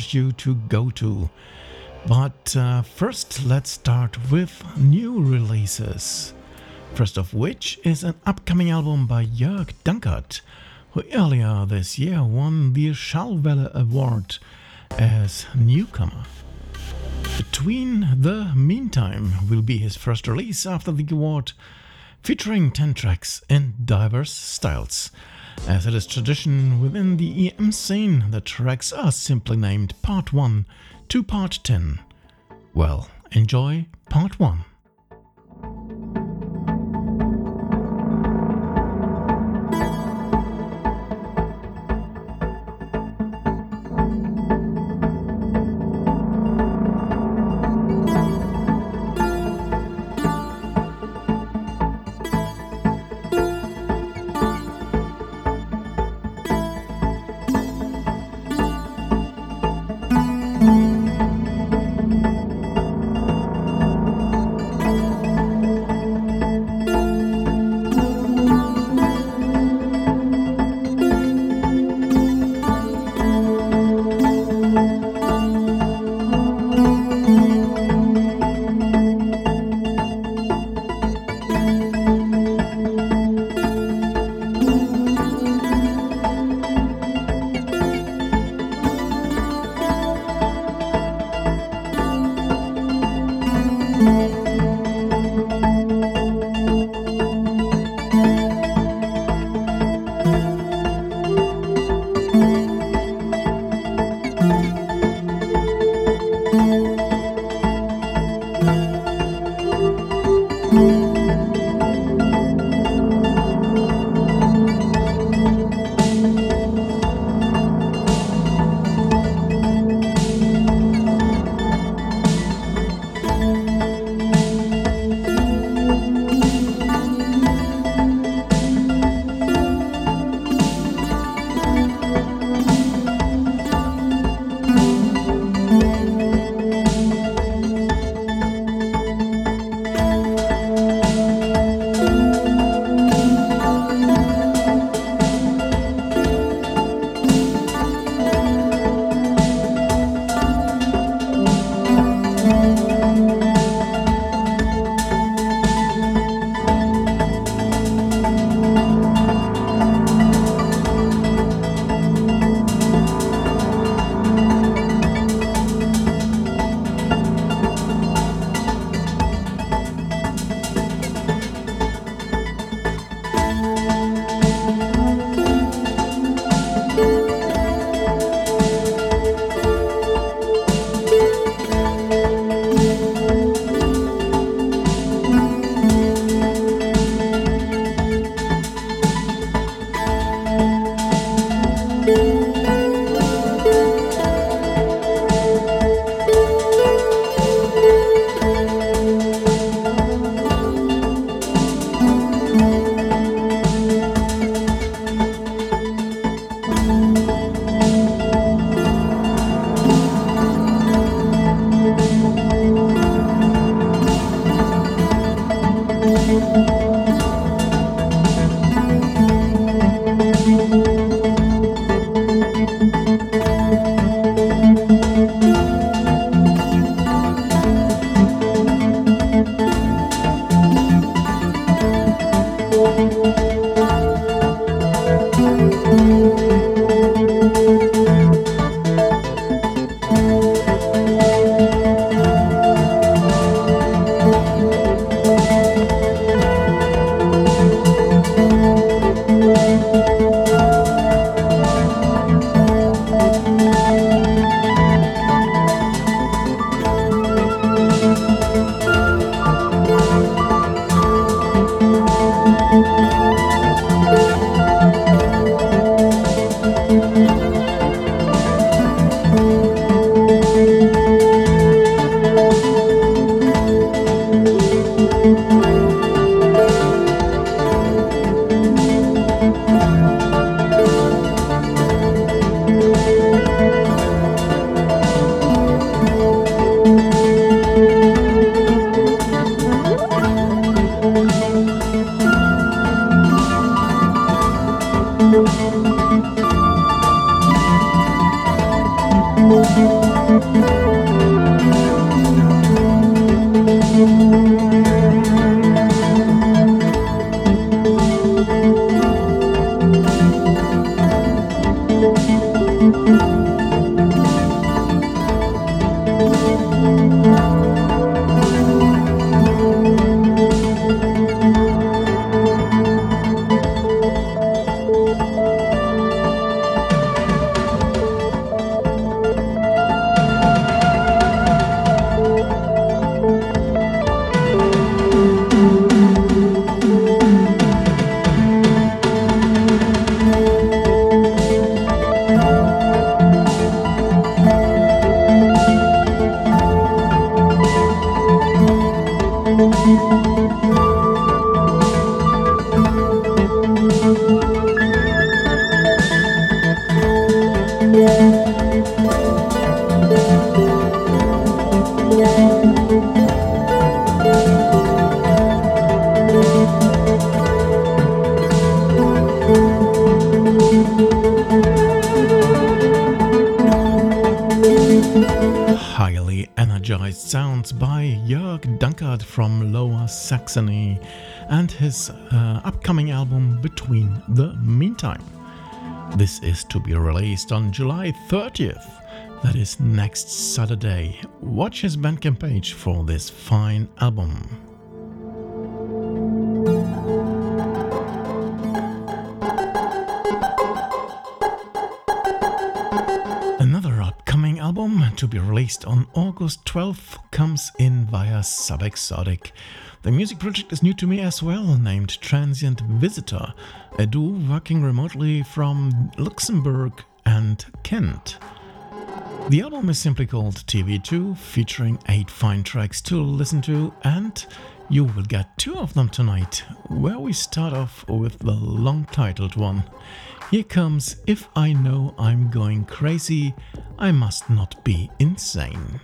you to go to. But uh, first, let's start with new releases. First of which is an upcoming album by Jörg Dankert, who earlier this year won the Schallwelle Award as newcomer. Between the Meantime will be his first release after the award, featuring 10 tracks in diverse styles. As it is tradition within the EM scene, the tracks are simply named Part 1 to Part 10. Well, enjoy Part 1. Saxony and his uh, upcoming album Between the Meantime. This is to be released on July 30th, that is next Saturday. Watch his Bandcamp page for this fine album. Another upcoming album to be released on August 12th comes in via Subexotic. The music project is new to me as well, named Transient Visitor, a duo working remotely from Luxembourg and Kent. The album is simply called TV2, featuring 8 fine tracks to listen to, and you will get two of them tonight, where we start off with the long titled one. Here comes If I Know I'm Going Crazy, I Must Not Be Insane.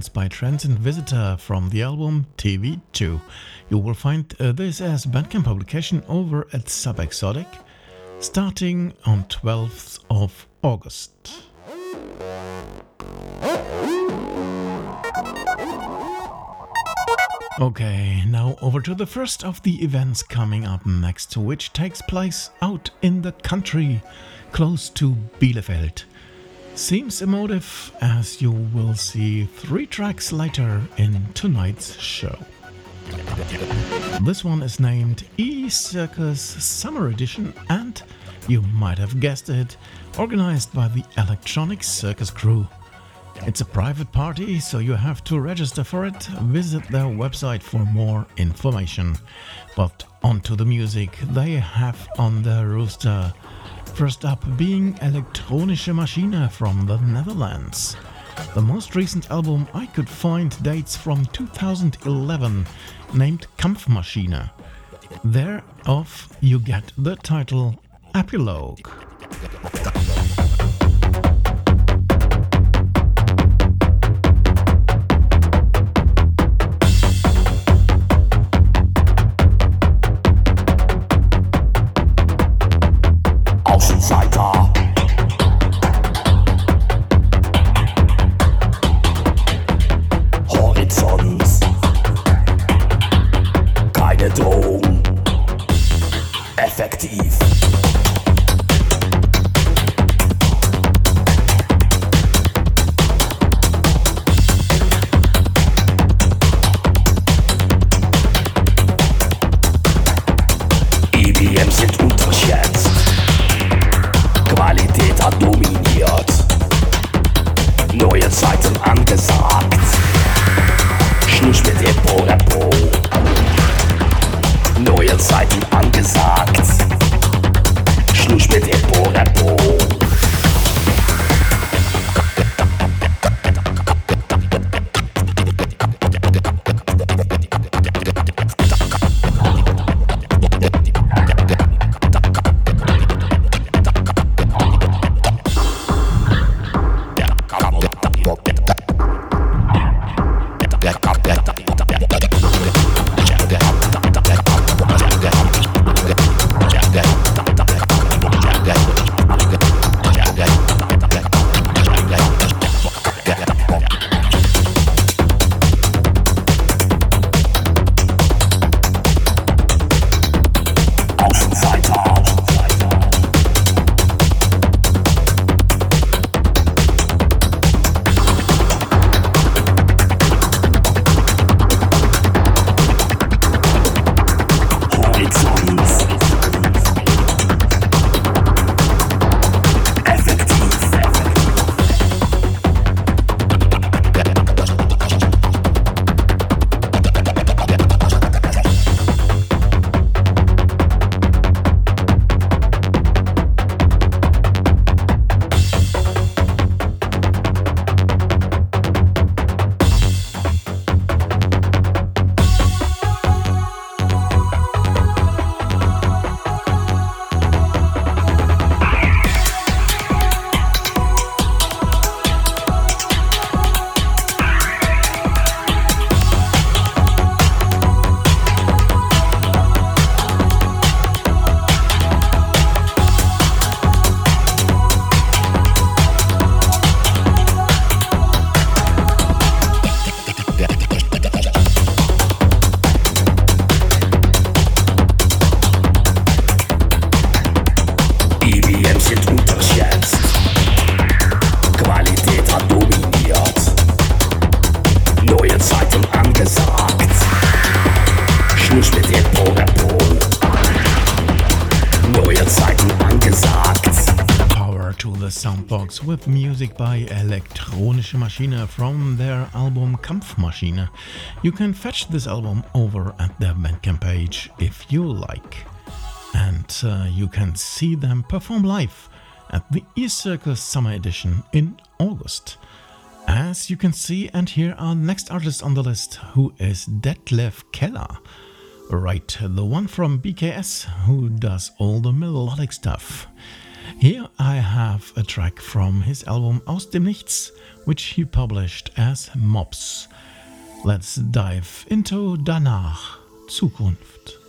Movements by Transient Visitor from the album TV2. You will find uh, this as Bandcamp publication over at Subexotic starting on 12th of August. Okay, now over to the first of the events coming up next, which takes place out in the country, close to Bielefeld. Seems emotive, as you will see three tracks later in tonight's show. This one is named E Circus Summer Edition, and you might have guessed it, organized by the Electronic Circus crew. It's a private party, so you have to register for it. Visit their website for more information. But onto the music they have on their roster. First up being Elektronische Maschine from the Netherlands. The most recent album I could find dates from 2011, named Kampfmaschine. Thereof you get the title Epilogue. Maschine from their album Kampfmaschine. You can fetch this album over at their Bandcamp page if you like. And uh, you can see them perform live at the E Circus Summer Edition in August. As you can see and hear our next artist on the list, who is Detlef Keller. Right, the one from BKS who does all the melodic stuff. Here I have a track from his album Aus dem Nichts, which he published as Mops. Let's dive into Danach Zukunft.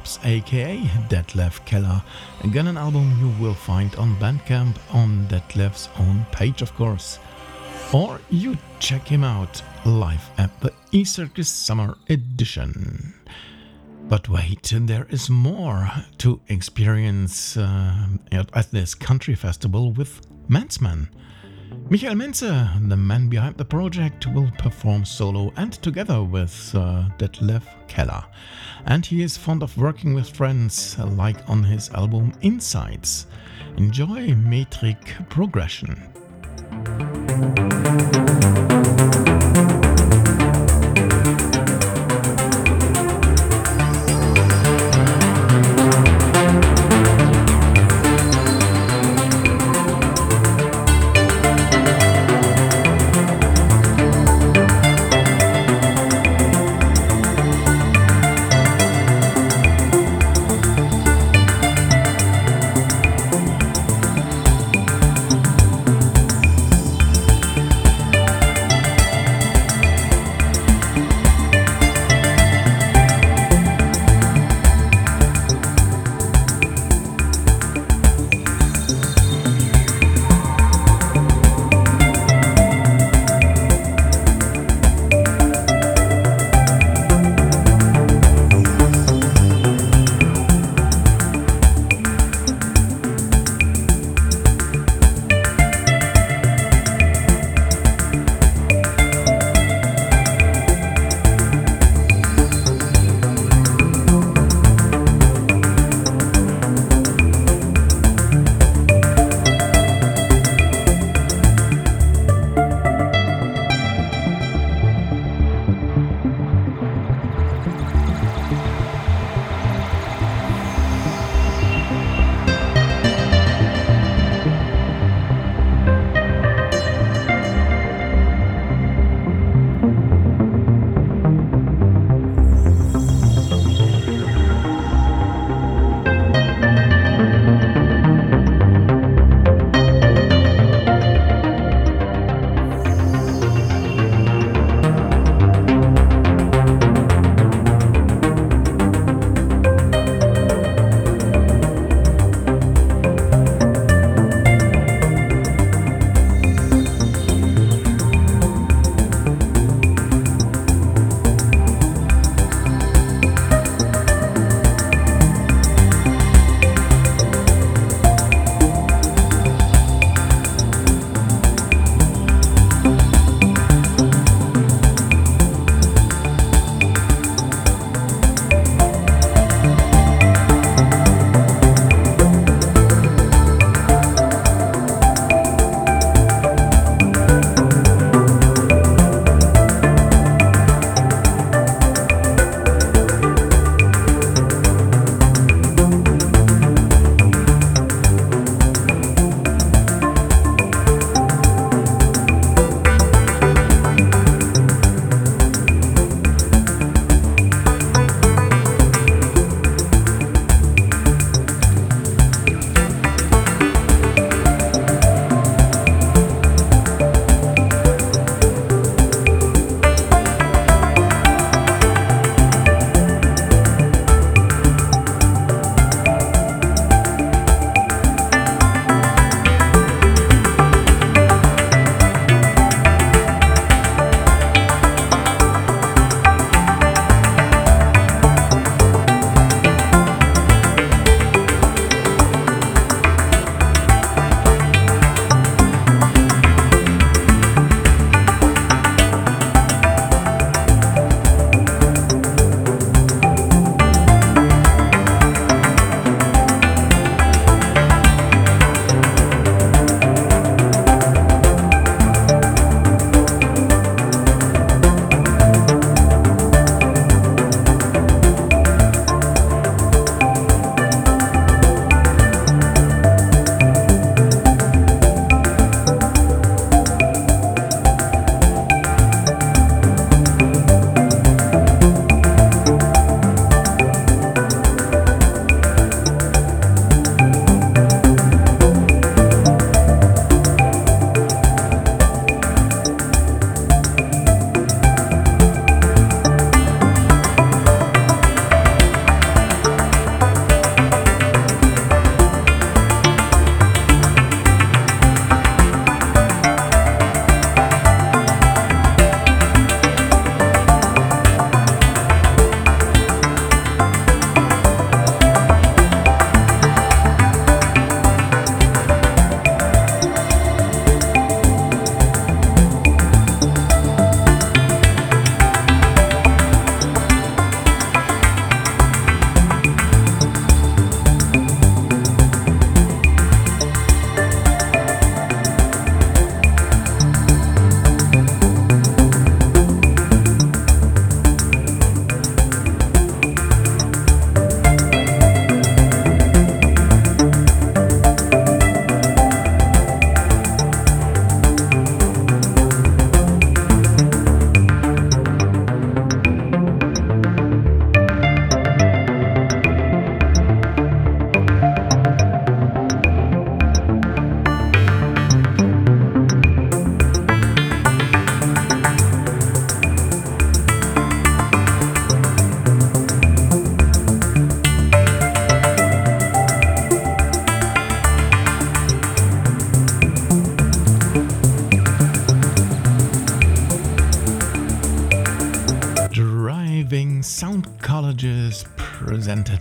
M.O.B.S. aka Detlef Keller. Again, an album you will find on Bandcamp on Detlef's own page, of course. Or you check him out live at the E Circus Summer Edition. But wait, there is more to experience uh, at this country festival with Menzman. Michael Menze, the man behind the project, will perform solo and together with uh, Detlef Keller. And he is fond of working with friends, like on his album Insights. Enjoy metric progression.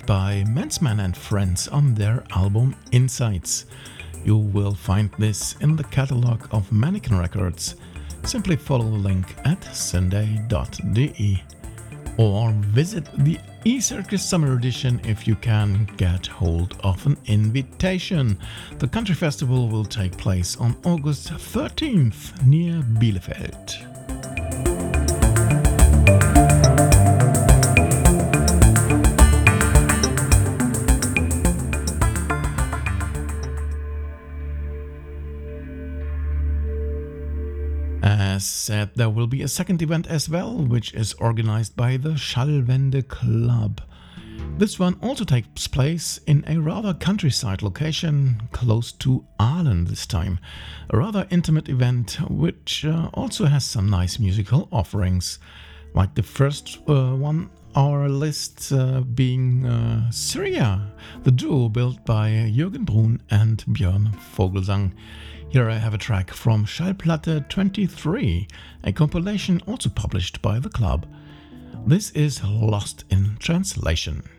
By Menzman and Friends on their album Insights. You will find this in the catalog of Manikin Records. Simply follow the link at syndae.de or visit the eCircus Summer Edition if you can get hold of an invitation. The country festival will take place on August 13th near Bielefeld. As said, there will be a second event as well, which is organized by the Schallwende Club. This one also takes place in a rather countryside location close to Aalen this time. A rather intimate event which uh, also has some nice musical offerings. Like the first uh, one our list uh, being uh, Suriya, the duo built by Jürgen Brun and Björn Vogelsang. Here I have a track from Schallplatte 23, a compilation also published by the club. This is Lost in Translation.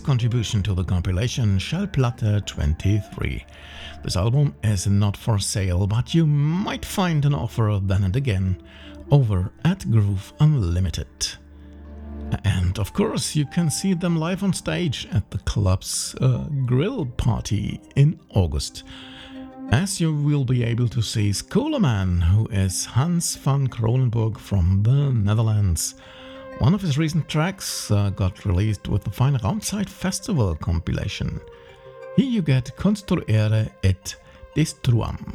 Contribution to the compilation Schallplatte 23. This album is not for sale, but you might find an offer then and again over at Groove Unlimited. And of course, you can see them live on stage at the club's uh, grill party in August. As you will be able to see Skoulaman, who is Hans van Kronenburg from the Netherlands. One of his recent tracks uh, got released with the Fine Roundside Festival compilation. Here you get Construere et Destruam.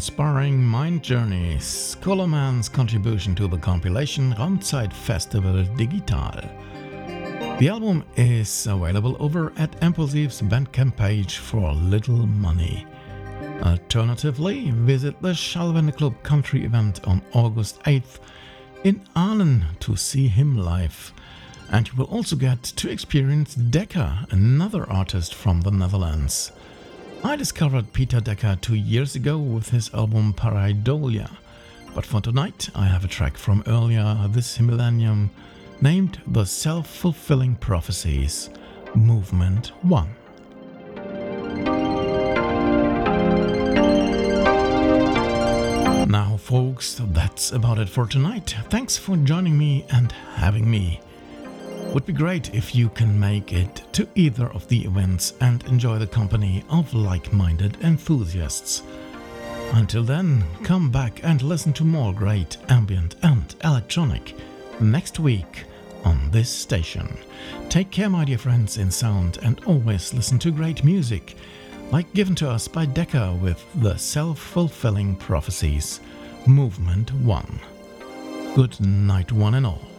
Inspiring mind journeys, Skoulaman's contribution to the compilation Raumzeit Festival Digital. The album is available over at Impulsive's Bandcamp page for little money. Alternatively, visit the Schallwende Club country event on August 8th in Aalen to see him live. And you will also get to experience Däcker, another artist from the Netherlands. I discovered Peter Decker two years ago with his album Pareidolia, but for tonight I have a track from earlier this millennium named The Self Fulfilling Prophecies, Movement 1. Now, folks, that's about it for tonight. Thanks for joining me and having me. Would be great if you can make it to either of the events and enjoy the company of like minded enthusiasts. Until then, come back and listen to more great ambient and electronic next week on this station. Take care, my dear friends in sound, and always listen to great music like given to us by Däcker with the Self Fulfilling Prophecies, Movement 1. Good night, one and all.